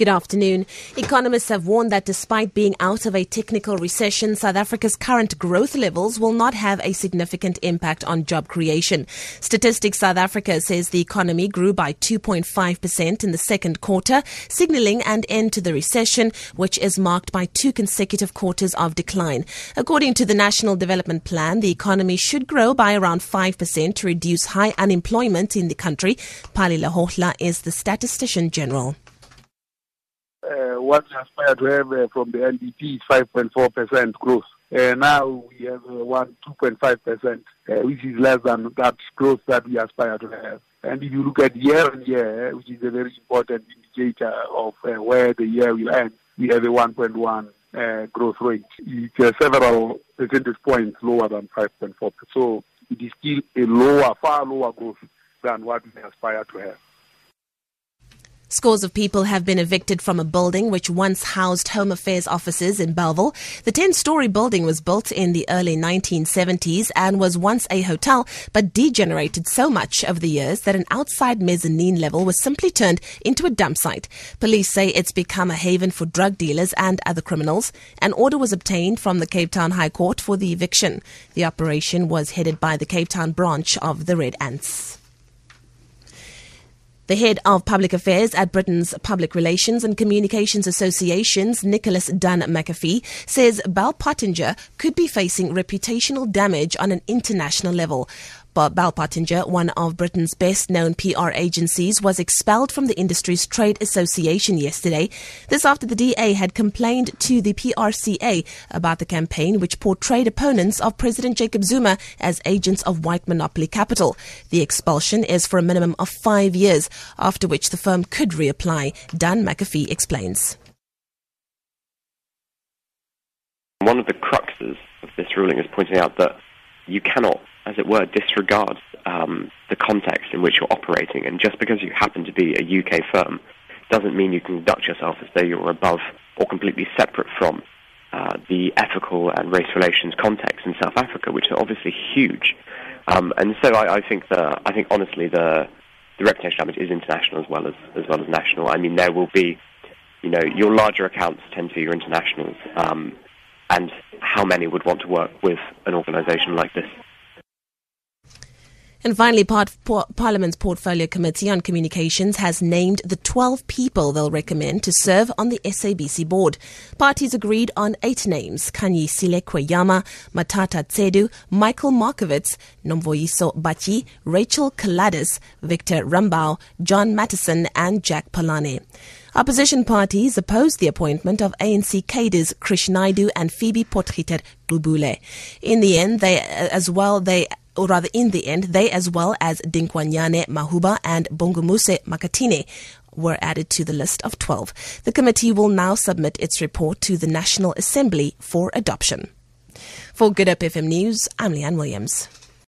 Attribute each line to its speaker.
Speaker 1: Good afternoon. Economists have warned that despite being out of a technical recession, South Africa's current growth levels will not have a significant impact on job creation. Statistics South Africa says the economy grew by 2.5% in the second quarter, signaling an end to the recession, which is marked by two consecutive quarters of decline. According to the National Development Plan, the economy should grow by around 5% to reduce high unemployment in the country. Pali Lehohla is the statistician general
Speaker 2: what we aspire to have uh, from the NDP is 5.4% growth. Uh, now we have uh, one 2.5%, uh, which is less than that growth that we aspire to have. And if you look at year on year, which is a very important indicator of uh, where the year will end, we have a 1.1 uh, growth rate. It's uh, several percentage points lower than 5.4. So it is still a lower, far lower growth than what we aspire to have.
Speaker 1: Scores of people have been evicted from a building which once housed Home Affairs offices in Bellville. The 10 story building was built in the early 1970s and was once a hotel, but degenerated so much over the years that an outside mezzanine level was simply turned into a dump site. Police say it's become a haven for drug dealers and other criminals. An order was obtained from the Cape Town High Court for the eviction. The operation was headed by the Cape Town branch of the Red Ants. The head of public affairs at Britain's Public Relations and Communications Associations, Nicholas Dunn McAfee, says Bell Pottinger could be facing reputational damage on an international level. Bell Pottinger, one of Britain's best known PR agencies, was expelled from the industry's trade association yesterday. This after the DA had complained to the PRCA about the campaign which portrayed opponents of President Jacob Zuma as agents of white monopoly capital. The expulsion is for a minimum of five years, after which the firm could reapply. Dan McAfee explains.
Speaker 3: One of the cruxes of this ruling is pointing out that you cannot as it were, disregard um, the context in which you're operating. And just because you happen to be a UK firm doesn't mean you can conduct yourself as though you're above or completely separate from uh, the ethical and race relations context in South Africa, which are obviously huge. Um, and so I, I, think the, I think honestly the the reputation damage is international as well as as well as national. I mean, there will be, you know, your larger accounts tend to be your internationals, um, and how many would want to work with an organisation like this?
Speaker 1: And finally, Par- Par- Parliament's Portfolio Committee on Communications has named the 12 people they'll recommend to serve on the SABC board. Parties agreed on eight names Khanyisile Kweyama, Mathatha Tsedu, Michael Markovitz, Nomvuyiso Batyi, Rachel Kalidass, Victor Rambau, John Matisonn, and Jack Phalane. Opposition parties opposed the appointment of ANC cadres Krish Naidoo and Febe Potgieter Gqubule. In the end, they, uh, as well, they or rather in the end, they as well as Dinkwanyane Mohuba and Bongumusa Makhathini were added to the list of 12. The committee will now submit its report to the National Assembly for adoption. For Good Hope FM News, I'm Leanne Williams.